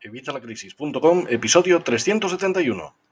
Evitalacrisis.com, episodio 371.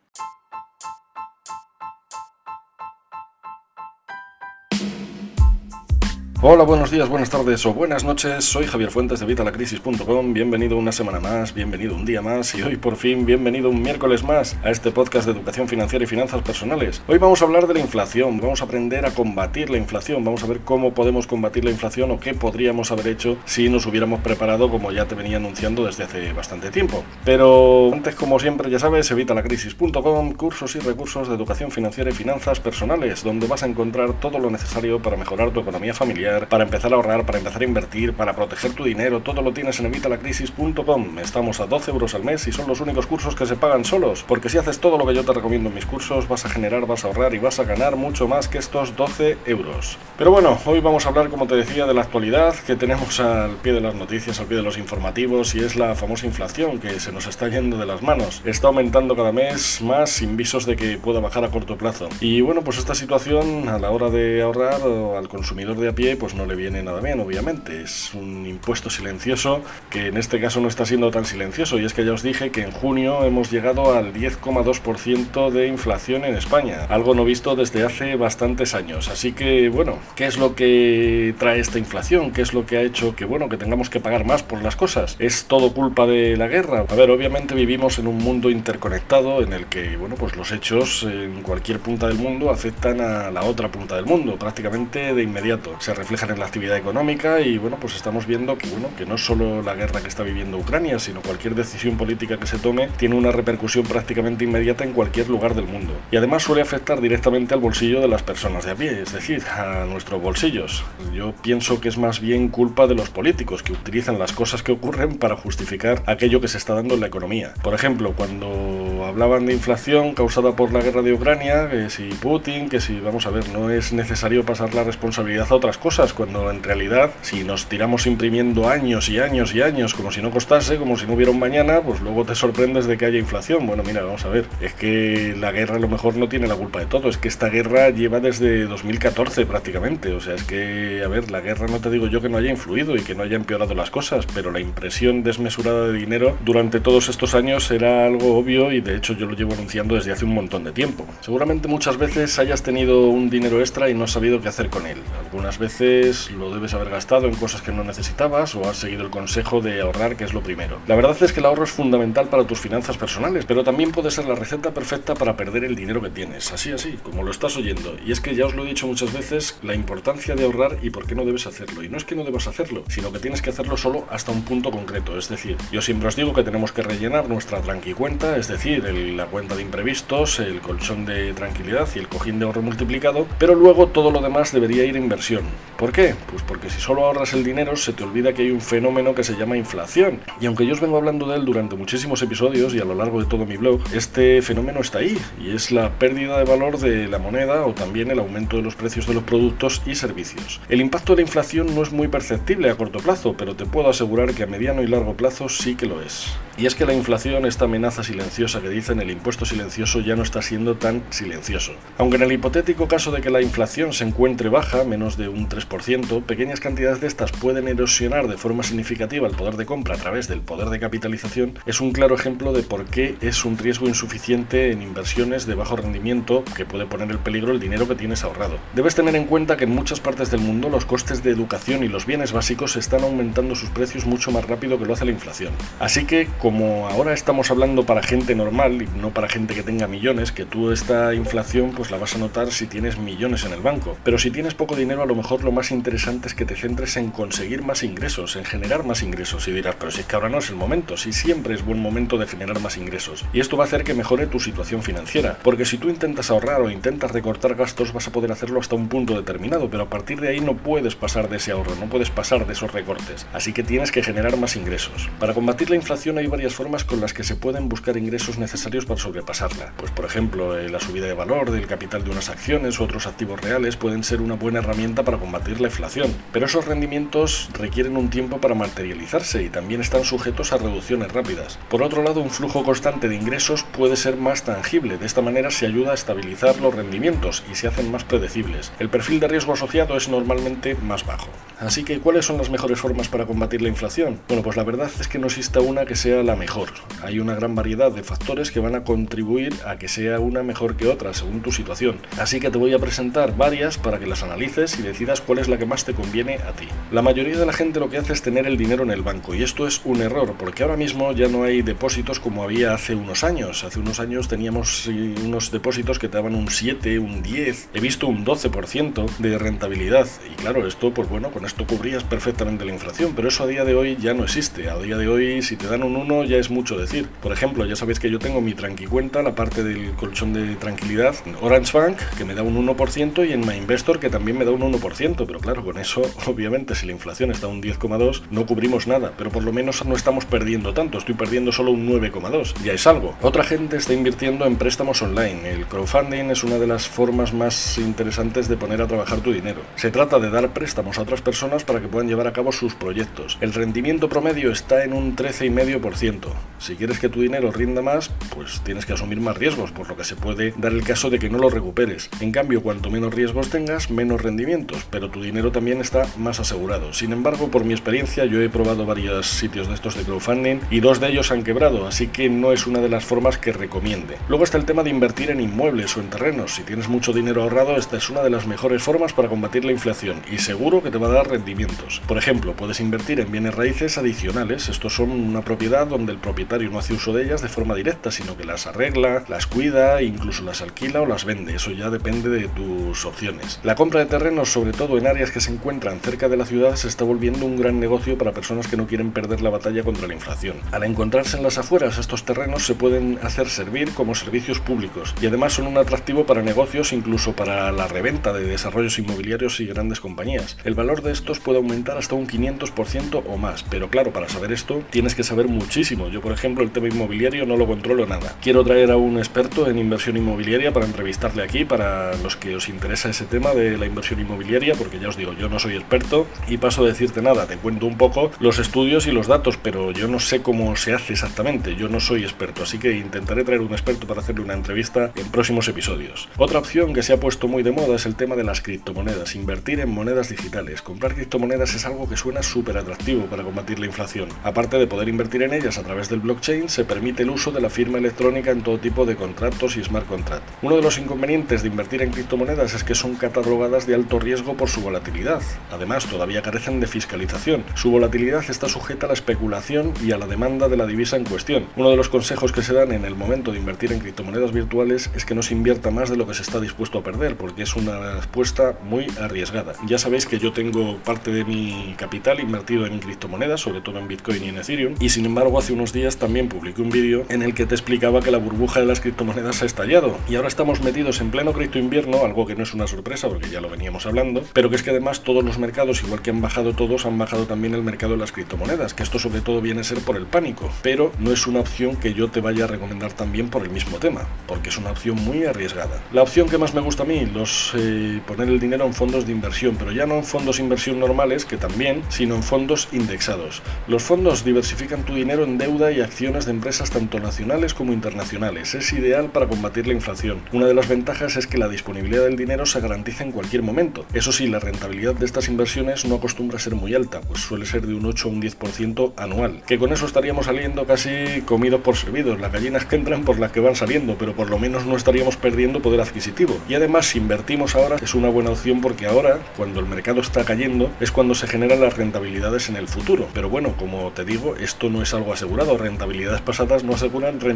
Hola, buenos días, buenas tardes o buenas noches. Soy Javier Fuentes de Vitalacrisis.com. Bienvenido una semana más, bienvenido un día más y hoy por fin bienvenido un miércoles más a este podcast de educación financiera y finanzas personales. Hoy vamos a hablar de la inflación, vamos a aprender a combatir la inflación, vamos a ver cómo podemos combatir la inflación o qué podríamos haber hecho si nos hubiéramos preparado como ya te venía anunciando desde hace bastante tiempo. Pero antes, como siempre, ya sabes, evitalacrisis.com, cursos y recursos de educación financiera y finanzas personales, donde vas a encontrar todo lo necesario para mejorar tu economía familiar para empezar a ahorrar, para empezar a invertir, para proteger tu dinero, todo lo tienes en evitalacrisis.com. Estamos a 12 euros al mes y son los únicos cursos que se pagan solos, porque si haces todo lo que yo te recomiendo en mis cursos, vas a generar, vas a ahorrar y vas a ganar mucho más que estos 12 euros. Pero bueno, hoy vamos a hablar, como te decía, de la actualidad que tenemos al pie de las noticias, al pie de los informativos, y es la famosa inflación que se nos está yendo de las manos. Está aumentando cada mes más sin visos de que pueda bajar a corto plazo. Y bueno, pues esta situación a la hora de ahorrar al consumidor de a pie, pues no le viene nada bien, obviamente. Es un impuesto silencioso que en este caso no está siendo tan silencioso. Y es que ya os dije que en junio hemos llegado al 10,2% de inflación en España, algo no visto desde hace bastantes años. Así que bueno, ¿qué es lo que trae esta inflación? ¿Qué es lo que ha hecho que bueno que tengamos que pagar más por las cosas? ¿Es todo culpa de la guerra? A ver, obviamente vivimos en un mundo interconectado en el que bueno pues los hechos en cualquier punta del mundo afectan a la otra punta del mundo prácticamente de inmediato. Se refleja en la actividad económica y bueno, pues estamos viendo que bueno, que no solo la guerra que está viviendo Ucrania, sino cualquier decisión política que se tome tiene una repercusión prácticamente inmediata en cualquier lugar del mundo. Y además suele afectar directamente al bolsillo de las personas de a pie, es decir, a nuestros bolsillos. Yo pienso que es más bien culpa de los políticos que utilizan las cosas que ocurren para justificar aquello que se está dando en la economía. Por ejemplo, cuando hablaban de inflación causada por la guerra de Ucrania, que si Putin, que si, vamos a ver, no es necesario pasar la responsabilidad a otras cosas cuando en realidad si nos tiramos imprimiendo años y años y años como si no costase, como si no hubiera un mañana, pues luego te sorprendes de que haya inflación. Bueno, mira, vamos a ver, es que la guerra a lo mejor no tiene la culpa de todo, es que esta guerra lleva desde 2014 prácticamente, o sea, es que, a ver, la guerra no te digo yo que no haya influido y que no haya empeorado las cosas, pero la impresión desmesurada de dinero durante todos estos años era algo obvio y de hecho yo lo llevo anunciando desde hace un montón de tiempo. Seguramente muchas veces hayas tenido un dinero extra y no has sabido qué hacer con él. Algunas veces lo debes haber gastado en cosas que no necesitabas o has seguido el consejo de ahorrar, que es lo primero. La verdad es que el ahorro es fundamental para tus finanzas personales, pero también puede ser la receta perfecta para perder el dinero que tienes, así así, como lo estás oyendo. Y es que ya os lo he dicho muchas veces, la importancia de ahorrar y por qué no debes hacerlo. Y no es que no debas hacerlo, sino que tienes que hacerlo solo hasta un punto concreto. Es decir, yo siempre os digo que tenemos que rellenar nuestra tranqui cuenta, es decir, la cuenta de imprevistos, el colchón de tranquilidad y el cojín de ahorro multiplicado, pero luego todo lo demás debería ir a inversión. ¿Por qué? Pues porque si solo ahorras el dinero se te olvida que hay un fenómeno que se llama inflación. Y aunque yo os vengo hablando de él durante muchísimos episodios y a lo largo de todo mi blog, este fenómeno está ahí y es la pérdida de valor de la moneda o también el aumento de los precios de los productos y servicios. El impacto de la inflación no es muy perceptible a corto plazo, pero te puedo asegurar que a mediano y largo plazo sí que lo es. Y es que la inflación, esta amenaza silenciosa que dicen el impuesto silencioso, ya no está siendo tan silencioso. Aunque en el hipotético caso de que la inflación se encuentre baja, menos de un 3%, pequeñas cantidades de estas pueden erosionar de forma significativa el poder de compra a través del poder de capitalización, es un claro ejemplo de por qué es un riesgo insuficiente en inversiones de bajo rendimiento que puede poner en peligro el dinero que tienes ahorrado. Debes tener en cuenta que en muchas partes del mundo los costes de educación y los bienes básicos están aumentando sus precios mucho más rápido que lo hace la inflación. Así que, como ahora estamos hablando para gente normal y no para gente que tenga millones, que tú esta inflación pues la vas a notar si tienes millones en el banco. Pero si tienes poco dinero, a lo mejor lo más interesante es que te centres en conseguir más ingresos, en generar más ingresos. Y dirás, pero si es que ahora no es el momento, si siempre es buen momento de generar más ingresos. Y esto va a hacer que mejore tu situación financiera, porque si tú intentas ahorrar o intentas recortar gastos, vas a poder hacerlo hasta un punto determinado, pero a partir de ahí no puedes pasar de ese ahorro, no puedes pasar de esos recortes. Así que tienes que generar más ingresos. Para combatir la inflación hay varias formas con las que se pueden buscar ingresos necesarios para sobrepasarla. Pues por ejemplo, eh, la subida de valor del capital de unas acciones u otros activos reales pueden ser una buena herramienta para combatir la inflación, pero esos rendimientos requieren un tiempo para materializarse y también están sujetos a reducciones rápidas. Por otro lado, un flujo constante de ingresos puede ser más tangible, de esta manera se ayuda a estabilizar los rendimientos y se hacen más predecibles. El perfil de riesgo asociado es normalmente más bajo. Así que, ¿cuáles son las mejores formas para combatir la inflación? Bueno, pues la verdad es que no existe una que sea la mejor. Hay una gran variedad de factores que van a contribuir a que sea una mejor que otra según tu situación. Así que te voy a presentar varias para que las analices y decidas cuál es la que más te conviene a ti. La mayoría de la gente lo que hace es tener el dinero en el banco y esto es un error porque ahora mismo ya no hay depósitos como había hace unos años. Hace unos años teníamos unos depósitos que te daban un 7, un 10, he visto un 12% de rentabilidad y claro, esto pues bueno, con esto cubrías perfectamente la inflación, pero eso a día de hoy ya no existe. A día de hoy si te dan un 1 ya es mucho decir. Por ejemplo, ya sabéis que yo tengo mi tranqui cuenta, la parte del colchón de tranquilidad, Orange Bank, que me da un 1% y en My Investor que también me da un 1%, pero claro, con eso obviamente si la inflación está a un 10,2 no cubrimos nada, pero por lo menos no estamos perdiendo tanto, estoy perdiendo solo un 9,2, ya es algo. Otra gente está invirtiendo en préstamos online, el crowdfunding es una de las formas más interesantes de poner a trabajar tu dinero. Se trata de dar préstamos a otras personas para que puedan llevar a cabo sus proyectos. El rendimiento promedio está en un 13,5%. Si quieres que tu dinero rinda más, pues tienes que asumir más riesgos, por lo que se puede dar el caso de que no lo recuperes. En cambio, cuanto menos riesgos tengas, menos rendimientos, pero tu dinero también está más asegurado. Sin embargo, por mi experiencia, yo he probado varios sitios de estos de crowdfunding y dos de ellos han quebrado, así que no es una de las formas que recomiende. Luego está el tema de invertir en inmuebles o en terrenos. Si tienes mucho dinero ahorrado, esta es una de las mejores formas para combatir la inflación y seguro que te va a dar rendimientos. Por ejemplo, puedes invertir en bienes raíces adicionales. Estos son una propiedad donde el propietario no hace uso de ellas de forma directa, sino que las arregla, las cuida, incluso las alquila o las vende. Eso ya depende de tus opciones. La compra de terrenos, sobre todo en áreas que se encuentran cerca de la ciudad, se está volviendo un gran negocio para personas que no quieren perder la batalla contra la inflación. Al encontrarse en las afueras, estos terrenos se pueden hacer servir como servicios públicos y además son un atractivo para negocios, incluso para la reventa de desarrollos inmobiliarios y grandes compañías. El valor de estos puede aumentar hasta un 500% o más, pero claro, para saber esto tienes que saber muchísimo. Yo, por ejemplo, el tema inmobiliario no lo controlo nada. Quiero traer a un experto en inversión inmobiliaria para entrevistarle aquí, para los que os interesa ese tema de la inversión inmobiliaria, porque ya os digo, yo no soy experto y paso a decirte nada, te cuento un poco los estudios y los datos, pero yo no sé cómo se hace exactamente, yo no soy experto, así que intentaré traer un experto para hacerle una entrevista en próximos episodios. Otra opción que se ha puesto muy de moda es el tema de las criptomonedas, invertir en monedas digitales. Comprar criptomonedas es algo que suena súper atractivo para combatir la inflación. Aparte de poder invertir en ellas a través del blockchain, se permite el uso de la electrónica en todo tipo de contratos y smart contract. Uno de los inconvenientes de invertir en criptomonedas es que son catalogadas de alto riesgo por su volatilidad. Además, todavía carecen de fiscalización. Su volatilidad está sujeta a la especulación y a la demanda de la divisa en cuestión. Uno de los consejos que se dan en el momento de invertir en criptomonedas virtuales es que no se invierta más de lo que se está dispuesto a perder, porque es una apuesta muy arriesgada. Ya sabéis que yo tengo parte de mi capital invertido en criptomonedas, sobre todo en Bitcoin y en Ethereum, y sin embargo hace unos días también publiqué un vídeo en el que te explicaba que la burbuja de las criptomonedas ha estallado y ahora estamos metidos en pleno cripto invierno, algo que no es una sorpresa porque ya lo veníamos hablando, pero que es que además todos los mercados, igual que han bajado todos, han bajado también el mercado de las criptomonedas, que esto sobre todo viene a ser por el pánico, pero no es una opción que yo te vaya a recomendar también por el mismo tema, porque es una opción muy arriesgada. La opción que más me gusta a mí, los eh, poner el dinero en fondos de inversión, pero ya no en fondos de inversión normales, que también, sino en fondos indexados. Los fondos diversifican tu dinero en deuda y acciones de empresas tanto nacionales como internacionales. Es ideal para combatir la inflación. Una de las ventajas es que la disponibilidad del dinero se garantiza en cualquier momento. Eso sí, la rentabilidad de estas inversiones no acostumbra a ser muy alta, pues suele ser de un 8 o un 10% anual. Que con eso estaríamos saliendo casi comidos por servidos. Las gallinas que entran por las que van saliendo, pero por lo menos no estaríamos perdiendo poder adquisitivo. Y además, si invertimos ahora, es una buena opción porque ahora, cuando el mercado está cayendo, es cuando se generan las rentabilidades en el futuro. Pero bueno, como te digo, esto no es algo asegurado. Rentabilidades pasadas no aseguran rentabilidades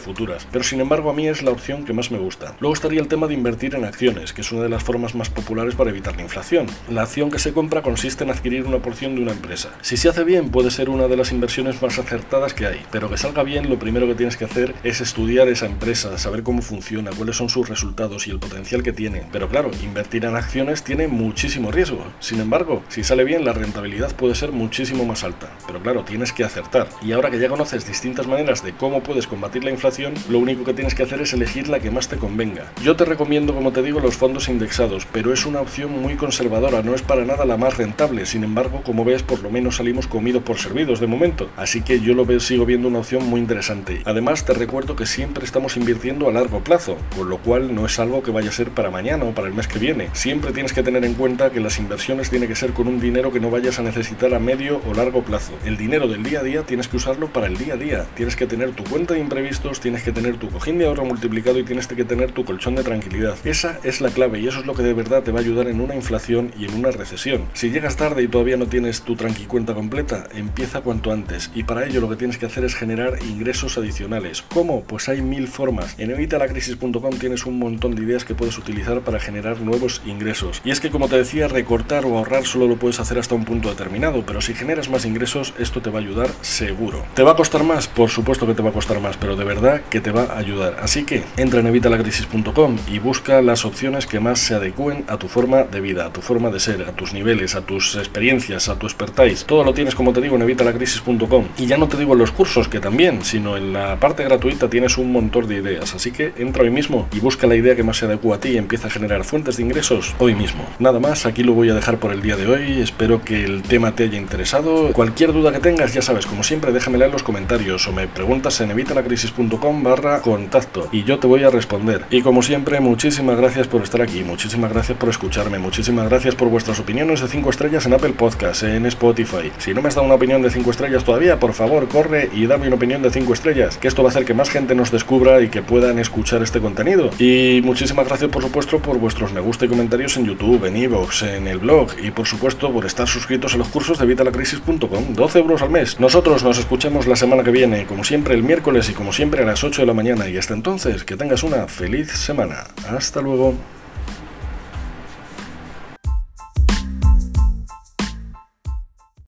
futuras. Pero sin embargo, a mí es la opción que más me gusta. Luego estaría el tema de invertir en acciones, que es una de las formas más populares para evitar la inflación. La acción que se compra consiste en adquirir una porción de una empresa. Si se hace bien, puede ser una de las inversiones más acertadas que hay, pero que salga bien, lo primero que tienes que hacer es estudiar esa empresa, saber cómo funciona, cuáles son sus resultados y el potencial que tiene. Pero claro, invertir en acciones tiene muchísimo riesgo. Sin embargo, si sale bien, la rentabilidad puede ser muchísimo más alta. Pero claro, tienes que acertar. Y ahora que ya conoces distintas maneras de cómo puedes combatir la inflación, lo único que tienes que hacer es elegir la que más te convenga. Yo te recomiendo, como te digo, los fondos indexados, pero es una opción muy conservadora, no es para nada la más rentable. Sin embargo, como ves, por lo menos salimos comidos por servidos de momento. Así que yo lo veo, sigo viendo una opción muy interesante. Además, te recuerdo que siempre estamos invirtiendo a largo plazo, con lo cual no es algo que vaya a ser para mañana o para el mes que viene. Siempre tienes que tener en cuenta que las inversiones tienen que ser con un dinero que no vayas a necesitar a medio o largo plazo. El dinero del día a día tienes que usar usarlo para el día a día. Tienes que tener tu cuenta de imprevistos, tienes que tener tu cojín de ahorro multiplicado y tienes que tener tu colchón de tranquilidad. Esa es la clave y eso es lo que de verdad te va a ayudar en una inflación y en una recesión. Si llegas tarde y todavía no tienes tu tranqui cuenta completa, empieza cuanto antes y para ello lo que tienes que hacer es generar ingresos adicionales. ¿Cómo? Pues hay mil formas. En evitalacrisis.com tienes un montón de ideas que puedes utilizar para generar nuevos ingresos. Y es que como te decía, recortar o ahorrar solo lo puedes hacer hasta un punto determinado, pero si generas más ingresos, esto te va a ayudar seguro. ¿Te va a costar más? Por supuesto que te va a costar más, pero de verdad que te va a ayudar. Así que entra en evitalacrisis.com y busca las opciones que más se adecúen a tu forma de vida, a tu forma de ser, a tus niveles, a tus experiencias, a tu expertise. Todo lo tienes, como te digo, en evitalacrisis.com. Y ya no te digo en los cursos, que también, sino en la parte gratuita tienes un montón de ideas. Así que entra hoy mismo y busca la idea que más se adecua a ti y empieza a generar fuentes de ingresos hoy mismo. Nada más, aquí lo voy a dejar por el día de hoy. Espero que el tema te haya interesado. Cualquier duda que tengas, ya sabes, como siempre, déjamela en los comentarios o me preguntas en evitalacrisis.com barra contacto y yo te voy a responder. Y como siempre, muchísimas gracias por estar aquí, muchísimas gracias por escucharme, muchísimas gracias por vuestras opiniones de 5 estrellas en Apple Podcast, en Spotify. Si no me has dado una opinión de 5 estrellas todavía, por favor, corre y dame una opinión de 5 estrellas, que esto va a hacer que más gente nos descubra y que puedan escuchar este contenido. Y muchísimas gracias, por supuesto, por vuestros me gusta y comentarios en YouTube, en Evox, en el blog y, por supuesto, por estar suscritos a los cursos de vitalacrisis.com. 12 euros al mes. Nosotros nos escuchamos la semana que viene, como siempre el miércoles y como siempre a las 8 de la mañana. Y hasta entonces, que tengas una feliz semana. Hasta luego.